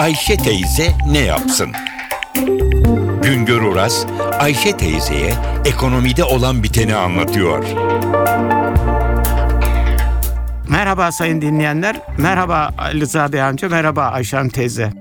Ayşe teyze ne yapsın? Güngör Oras, Ayşe teyzeye ekonomide olan biteni anlatıyor. Merhaba sayın dinleyenler, merhaba Ali Rıza Bey amca, merhaba Ayşen teyze.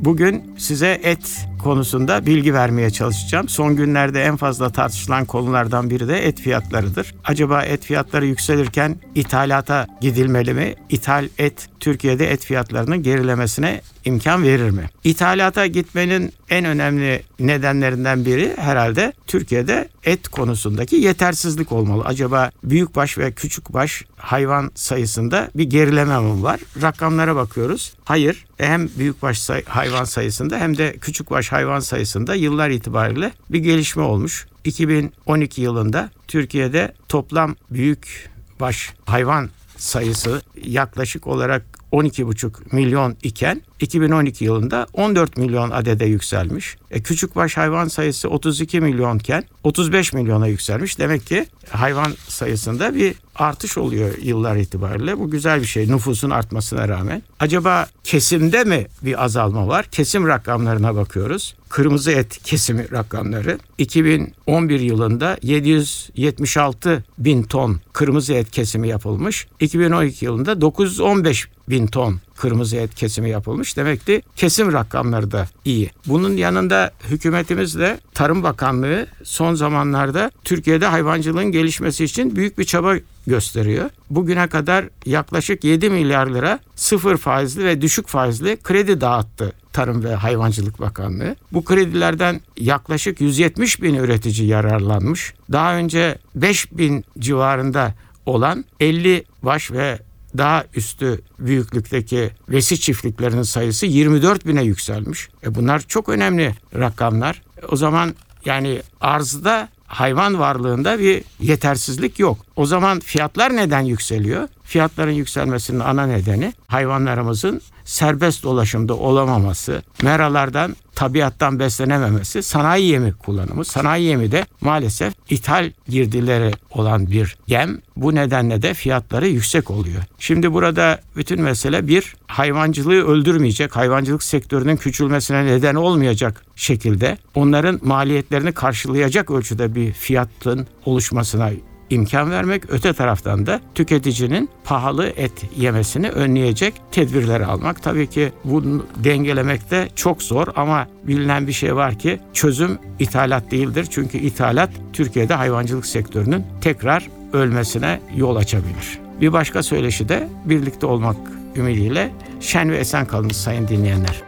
Bugün size et konusunda bilgi vermeye çalışacağım. Son günlerde en fazla tartışılan konulardan biri de et fiyatlarıdır. Acaba et fiyatları yükselirken ithalata gidilmeli mi? İthal et Türkiye'de et fiyatlarının gerilemesine imkan verir mi? İthalata gitmenin en önemli nedenlerinden biri herhalde Türkiye'de et konusundaki yetersizlik olmalı. Acaba büyükbaş ve küçükbaş hayvan sayısında bir gerileme mi var? Rakamlara bakıyoruz. Hayır. Hem büyükbaş say- hayvan sayısında hem de küçükbaş hayvan sayısında yıllar itibariyle bir gelişme olmuş. 2012 yılında Türkiye'de toplam büyük baş hayvan sayısı yaklaşık olarak 12,5 milyon iken 2012 yılında 14 milyon adede yükselmiş. E, küçükbaş hayvan sayısı 32 milyonken 35 milyona yükselmiş. Demek ki hayvan sayısında bir artış oluyor yıllar itibariyle. Bu güzel bir şey nüfusun artmasına rağmen. Acaba kesimde mi bir azalma var? Kesim rakamlarına bakıyoruz. Kırmızı et kesimi rakamları 2011 yılında 776 bin ton kırmızı et kesimi yapılmış. 2012 yılında 915 bin ton kırmızı et kesimi yapılmış. Demek ki kesim rakamları da iyi. Bunun yanında hükümetimiz de Tarım Bakanlığı son zamanlarda Türkiye'de hayvancılığın gelişmesi için büyük bir çaba gösteriyor. Bugüne kadar yaklaşık 7 milyar lira sıfır faizli ve düşük faizli kredi dağıttı Tarım ve Hayvancılık Bakanlığı. Bu kredilerden yaklaşık 170 bin üretici yararlanmış. Daha önce 5 bin civarında olan 50 baş ve daha üstü büyüklükteki vesi çiftliklerinin sayısı 24 bine yükselmiş. E bunlar çok önemli rakamlar. O zaman yani arzda hayvan varlığında bir yetersizlik yok. O zaman fiyatlar neden yükseliyor? Fiyatların yükselmesinin ana nedeni hayvanlarımızın serbest dolaşımda olamaması, meralardan, tabiattan beslenememesi, sanayi yemi kullanımı. Sanayi yemi de maalesef ithal girdileri olan bir yem. Bu nedenle de fiyatları yüksek oluyor. Şimdi burada bütün mesele bir, hayvancılığı öldürmeyecek, hayvancılık sektörünün küçülmesine neden olmayacak şekilde onların maliyetlerini karşılayacak ölçüde bir fiyatın oluşmasına imkan vermek, öte taraftan da tüketicinin pahalı et yemesini önleyecek tedbirleri almak. Tabii ki bunu dengelemek de çok zor ama bilinen bir şey var ki çözüm ithalat değildir. Çünkü ithalat Türkiye'de hayvancılık sektörünün tekrar ölmesine yol açabilir. Bir başka söyleşi de birlikte olmak ümidiyle şen ve esen kalın sayın dinleyenler.